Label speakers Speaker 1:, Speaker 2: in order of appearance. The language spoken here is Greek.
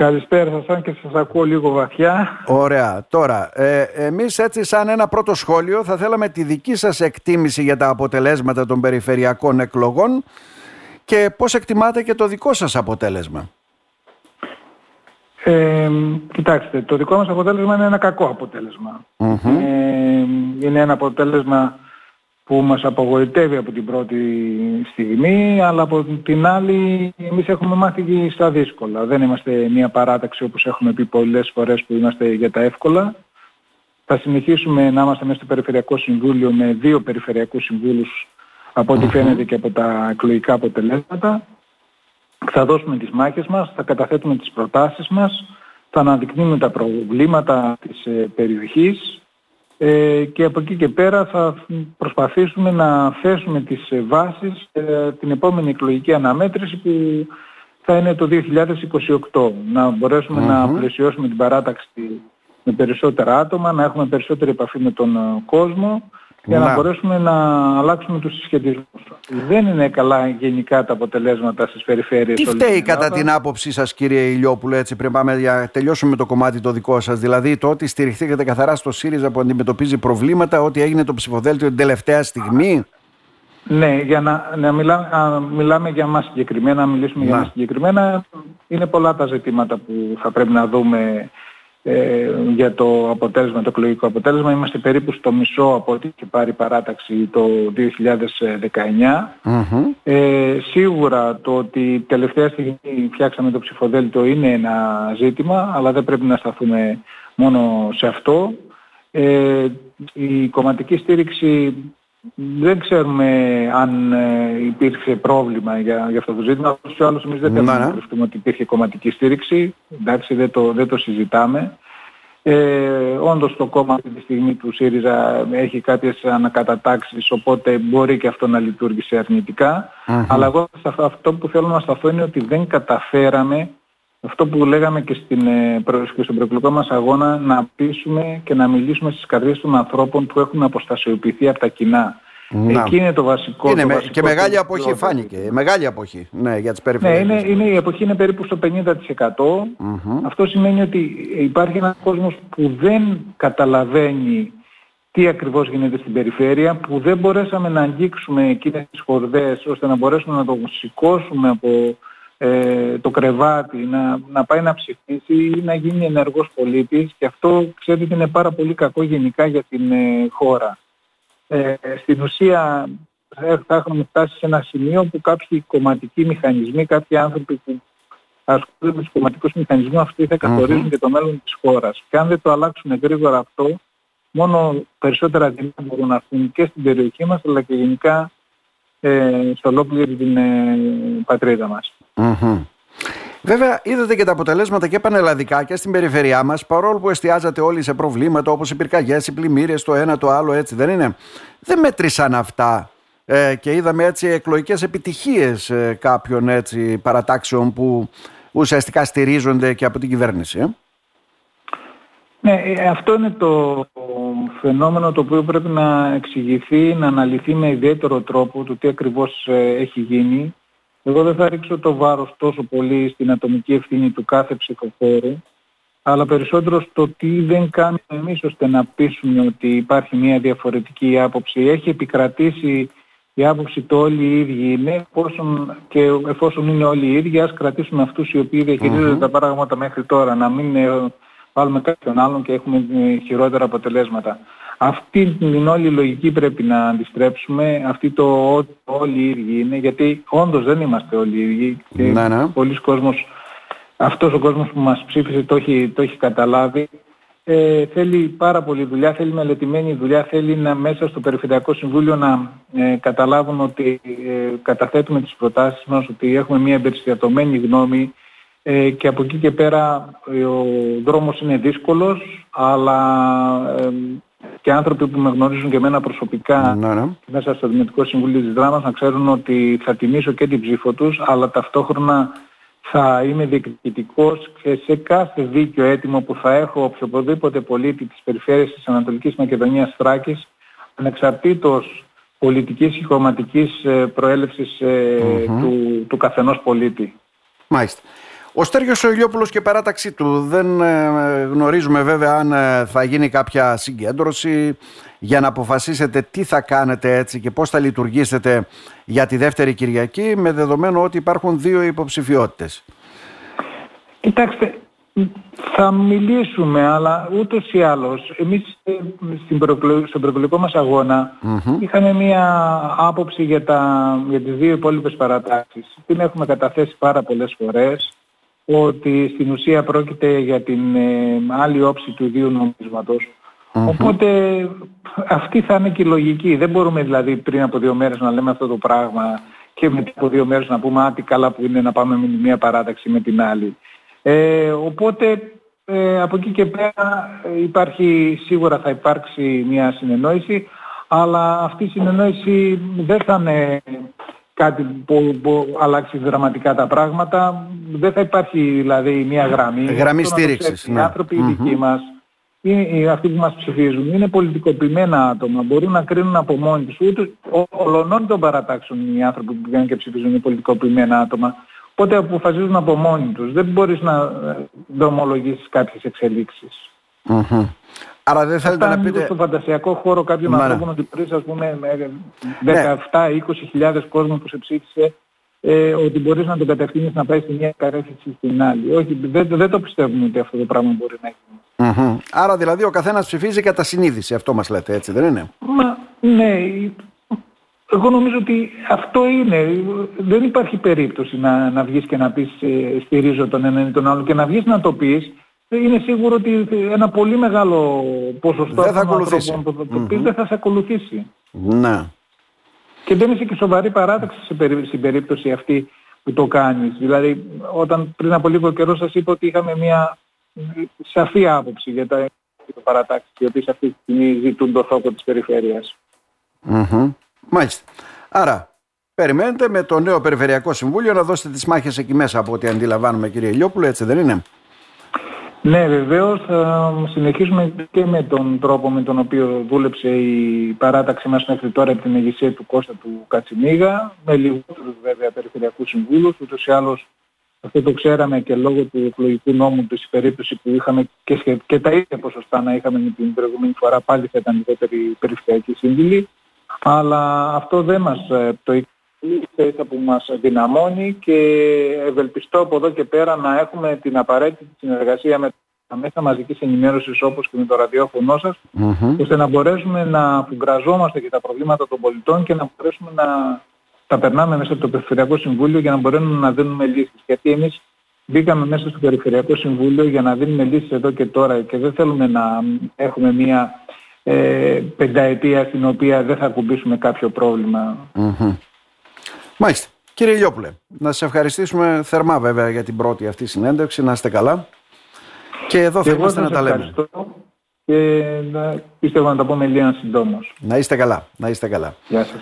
Speaker 1: Καλησπέρα σας και σας ακούω λίγο βαθιά.
Speaker 2: Ωραία. Τώρα, ε, εμείς έτσι σαν ένα πρώτο σχόλιο θα θέλαμε τη δική σας εκτίμηση για τα αποτελέσματα των περιφερειακών εκλογών και πώς εκτιμάτε και το δικό σας αποτέλεσμα.
Speaker 1: Ε, κοιτάξτε, το δικό μας αποτέλεσμα είναι ένα κακό Ε, είναι ένα αποτέλεσμα που μας απογοητεύει από την πρώτη στιγμή, αλλά από την άλλη εμείς έχουμε μάθει στα δύσκολα. Δεν είμαστε μια παράταξη όπως έχουμε πει πολλές φορές που είμαστε για τα εύκολα. Θα συνεχίσουμε να είμαστε μέσα στο Περιφερειακό Συμβούλιο με δύο Περιφερειακούς Συμβούλους από ό,τι φαίνεται και από τα εκλογικά αποτελέσματα. Θα δώσουμε τις μάχες μας, θα καταθέτουμε τις προτάσεις μας, θα αναδεικνύουμε τα προβλήματα της ε, περιοχής ε, και από εκεί και πέρα θα προσπαθήσουμε να θέσουμε τις βάσεις ε, την επόμενη εκλογική αναμέτρηση που θα είναι το 2028. Να μπορέσουμε να πλαισιώσουμε την παράταξη με περισσότερα άτομα, να έχουμε περισσότερη επαφή με τον κόσμο για να, μπορέσουμε να αλλάξουμε τους συσχετισμούς. Δεν είναι καλά γενικά τα αποτελέσματα στις περιφέρειες.
Speaker 2: Τι φταίει κατά την άποψή σας κύριε Ηλιόπουλο, έτσι πριν πάμε για τελειώσουμε το κομμάτι το δικό σας, δηλαδή το ότι στηριχθήκατε καθαρά στο ΣΥΡΙΖΑ που αντιμετωπίζει προβλήματα, ότι έγινε το ψηφοδέλτιο την τελευταία στιγμή;
Speaker 1: Ναι, για να, να μιλάμε, μιλάμε για μας συγκεκριμένα, να μιλήσουμε για μας συγκεκριμένα, είναι πολλά τα ζητήματα που θα πρέπει να δούμε ε, για το αποτέλεσμα, το εκλογικό αποτέλεσμα. Είμαστε περίπου στο μισό από ό,τι έχει πάρει παράταξη το 2019. Ε, σίγουρα το ότι τελευταία στιγμή φτιάξαμε το ψηφοδέλτιο είναι ένα ζήτημα, αλλά δεν πρέπει να σταθούμε μόνο σε αυτό. Ε, η κομματική στήριξη δεν ξέρουμε αν ε, υπήρξε πρόβλημα για, για αυτό το ζήτημα. Όσο άλλως εμείς δεν θέλουμε να κρυφτούμε ότι υπήρχε κομματική στήριξη. Εντάξει, δεν το, δεν το συζητάμε. Ε, όντως το κόμμα αυτή τη στιγμή του ΣΥΡΙΖΑ έχει κάποιες ανακατατάξεις οπότε μπορεί και αυτό να λειτουργήσει αλλά εγώ αυτό που θέλω να σταθώ είναι ότι δεν καταφέραμε αυτό που λέγαμε και, στην, ε, και στον προεκλογικό μας αγώνα να πείσουμε και να μιλήσουμε στις καρδιές των ανθρώπων που έχουν αποστασιοποιηθεί από τα κοινά. Να. Εκεί είναι το βασικό.
Speaker 2: Είναι
Speaker 1: το
Speaker 2: βασικό και μεγάλη αποχή φάνηκε. Μεγάλη αποχή ναι, για τις περιφέρειες.
Speaker 1: Ναι, είναι, είναι, η αποχή είναι περίπου στο 50%. Αυτό σημαίνει ότι υπάρχει ένας κόσμος που δεν καταλαβαίνει τι ακριβώς γίνεται στην περιφέρεια, που δεν μπορέσαμε να αγγίξουμε εκείνες τις χορδές ώστε να μπορέσουμε να το σηκώσουμε από ε, το κρεβάτι, να, να πάει να ψηφίσει ή να γίνει ενεργός πολίτης και αυτό ξέρετε είναι πάρα πολύ κακό γενικά για την ε, χώρα. Ε, στην ουσία ε, θα έχουμε φτάσει σε ένα σημείο που κάποιοι κομματικοί μηχανισμοί, κάποιοι άνθρωποι που ασχολούνται με τους κομματικούς μηχανισμούς αυτοί θα καθοριζουν και το μέλλον της χώρας. Και αν δεν το αλλάξουν γρήγορα αυτό, μόνο περισσότερα δυνατά μπορούν να έρθουν και στην περιοχή μας αλλά και γενικά ε, στο ολόκληρη την ε, πατρίδα μας.
Speaker 2: Βέβαια, είδατε και τα αποτελέσματα και πανελλαδικά και στην περιφερειά μας, παρόλο που εστιάζατε όλοι σε προβλήματα όπως οι πυρκαγιές, οι πλημμύρες, το ένα το άλλο, έτσι δεν είναι. Δεν μέτρησαν αυτά ε, και είδαμε έτσι εκλογικές επιτυχίες ε, κάποιων έτσι, παρατάξεων που ουσιαστικά στηρίζονται και από την κυβέρνηση. Ε.
Speaker 1: Ναι, ε, αυτό είναι το φαινόμενο το οποίο πρέπει να εξηγηθεί, να αναλυθεί με ιδιαίτερο τρόπο το τι ακριβώς έχει γίνει εγώ δεν θα ρίξω το βάρος τόσο πολύ στην ατομική ευθύνη του κάθε ψηφοφόρου, αλλά περισσότερο στο τι δεν κάνουμε εμείς ώστε να πείσουμε ότι υπάρχει μια διαφορετική άποψη. Έχει επικρατήσει η άποψη το όλοι οι ίδιοι είναι, εφόσον, και εφόσον είναι όλοι οι ίδιοι, ας κρατήσουμε αυτούς οι οποίοι τα πράγματα μέχρι τώρα, να μην ε, βάλουμε κάποιον άλλον και έχουμε ε, χειρότερα αποτελέσματα. Αυτή την όλη λογική πρέπει να αντιστρέψουμε, αυτή το ότι όλοι οι ίδιοι είναι, γιατί όντως δεν είμαστε όλοι οι ίδιοι και ναι, ναι. πολλοί κόσμος, αυτός ο κόσμος που μας ψήφισε το έχει, το έχει καταλάβει. Ε, θέλει πάρα πολύ δουλειά, θέλει μελετημένη δουλειά, θέλει να μέσα στο Περιφερειακό Συμβούλιο να ε, καταλάβουν ότι ε, καταθέτουμε τις προτάσεις μας, ότι έχουμε μια εμπεριστατωμένη γνώμη ε, και από εκεί και πέρα ο δρόμος είναι δύσκολος, αλλά και άνθρωποι που με γνωρίζουν και εμένα προσωπικά ναι, ναι. μέσα στο Δημοτικό Συμβούλιο της Δράμας να ξέρουν ότι θα τιμήσω και την ψήφο τους αλλά ταυτόχρονα θα είμαι διεκδικητικός και σε κάθε δίκιο έτοιμο που θα έχω οποιοδήποτε πολίτη της περιφέρειας της Ανατολικής Μακεδονίας Θράκης ανεξαρτήτως πολιτικής και κομματικής ε, προέλευσης mm-hmm. του, του καθενός πολίτη.
Speaker 2: Μάλιστα. Ο Στέργιος Ηλιόπουλος και παράταξή του δεν ε, γνωρίζουμε βέβαια αν ε, θα γίνει κάποια συγκέντρωση για να αποφασίσετε τι θα κάνετε έτσι και πώς θα λειτουργήσετε για τη δεύτερη Κυριακή με δεδομένο ότι υπάρχουν δύο υποψηφιότητες.
Speaker 1: Κοιτάξτε, θα μιλήσουμε, αλλά ούτως ή άλλως, εμείς ε, στον προεκλογικό μας αγώνα είχαμε μία άποψη για, τα, για τις δύο υπόλοιπες παρατάξεις. Την έχουμε καταθέσει πάρα πολλές φορές, ότι στην ουσία πρόκειται για την ε, άλλη όψη του ιδίου νομίσματος. Οπότε αυτή θα είναι και η λογική. Δεν μπορούμε δηλαδή πριν από δύο μέρες να λέμε αυτό το πράγμα και μετά από δύο μέρες να πούμε «Α, τι καλά που είναι να πάμε με μία παράταξη με την άλλη». Ε, οπότε ε, από εκεί και πέρα ε, υπάρχει, σίγουρα θα υπάρξει μια συνεννόηση, αλλά αυτή η συνεννόηση δεν θα είναι κάτι που, που αλλάξει δραματικά τα πράγματα. Δεν θα υπάρχει δηλαδή μια γραμμή.
Speaker 2: Γραμμή στήριξης.
Speaker 1: Ναι. Οι άνθρωποι οι δικοί μας, οι, αυτοί που μας ψηφίζουν, είναι πολιτικοποιημένα άτομα. Μπορούν να κρίνουν από μόνοι τους. Ούτε ολονών των παρατάξεων οι άνθρωποι που βγαίνουν και ψηφίζουν είναι πολιτικοποιημένα άτομα. Οπότε αποφασίζουν από μόνοι τους. Δεν μπορείς να ε, δρομολογήσεις κάποιες εξελίξεις.
Speaker 2: Mm-hmm. Άρα δεν θέλετε να πείτε...
Speaker 1: στο φαντασιακό χώρο κάποιων Μάρα. ανθρώπων ότι πριν ας πούμε με 17-20 χιλιάδες κόσμος που σε ψήφισε ε, ότι μπορείς να τον κατευθύνεις να πάει στη μια κατεύθυνση στην άλλη. Όχι, δεν, δεν το πιστεύουμε ότι αυτό το πράγμα μπορεί να γίνει.
Speaker 2: Mm-hmm. Άρα δηλαδή ο καθένας ψηφίζει κατά συνείδηση, αυτό μας λέτε, έτσι δεν είναι;
Speaker 1: Μα, ναι, εγώ νομίζω ότι αυτό είναι. Δεν υπάρχει περίπτωση να, να βγεις και να πεις ε, στηρίζω τον έναν ή τον άλλον και να βγεις να το πεις. Είναι σίγουρο ότι ένα πολύ μεγάλο ποσοστό
Speaker 2: δεν θα ακολουθήσει.
Speaker 1: που θα το πεις δεν θα σε ακολουθήσει.
Speaker 2: Ναι.
Speaker 1: Και δεν είσαι και σοβαρή παράταξη στην περίπτωση αυτή που το κάνεις. Δηλαδή όταν πριν από λίγο καιρό σας είπα ότι είχαμε μια σαφή άποψη για τα παρατάξεις οι οποίες αυτή τη στιγμή ζητούν το θόκο της περιφέρειας.
Speaker 2: Μάλιστα. Άρα, περιμένετε με το νέο Περιφερειακό Συμβούλιο να δώσετε τις μάχες εκεί μέσα από ό,τι αντιλαμβάνουμε κύριε Ηλιόπουλο, έτσι δεν είναι;
Speaker 1: Ναι, βεβαίως θα συνεχίσουμε και με τον τρόπο με τον οποίο δούλεψε η παράταξη μας μέχρι τώρα από την ηγεσία του Κώστα του Κατσιμίγα, με λιγότερους βέβαια περιφερειακούς συμβούλους, ούτως ή άλλως αυτό το ξέραμε και λόγω του εκλογικού νόμου της περίπτωση που είχαμε και, και τα ίδια ποσοστά να είχαμε με την προηγούμενη φορά πάλι θα ήταν λιγότερη περιφερειακή σύμβουλη. Αλλά αυτό δεν μας ε, το ίσα που μας δυναμώνει και ευελπιστώ από εδώ και πέρα να έχουμε την απαραίτητη συνεργασία με τα μέσα μαζικής ενημέρωσης όπως και με το ραδιόφωνο σας ώστε να μπορέσουμε να αφουγκραζόμαστε και τα προβλήματα των πολιτών και να μπορέσουμε να τα περνάμε μέσα από το Περιφερειακό Συμβούλιο για να μπορέσουμε να δίνουμε λύσεις. Γιατί εμείς μπήκαμε μέσα στο Περιφερειακό Συμβούλιο για να δίνουμε λύσεις εδώ και τώρα και δεν θέλουμε να έχουμε μια ε, πενταετία στην οποία δεν θα ακουμπήσουμε κάποιο
Speaker 2: Μάλιστα. Κύριε Λιόπουλε, να σας ευχαριστήσουμε θερμά βέβαια για την πρώτη αυτή συνέντευξη. Να είστε καλά. Και εδώ θα είμαστε να τα λέμε.
Speaker 1: Και πιστεύω να τα πούμε λίγο συντόμως.
Speaker 2: Να είστε καλά. Να είστε καλά.
Speaker 1: Γεια σας.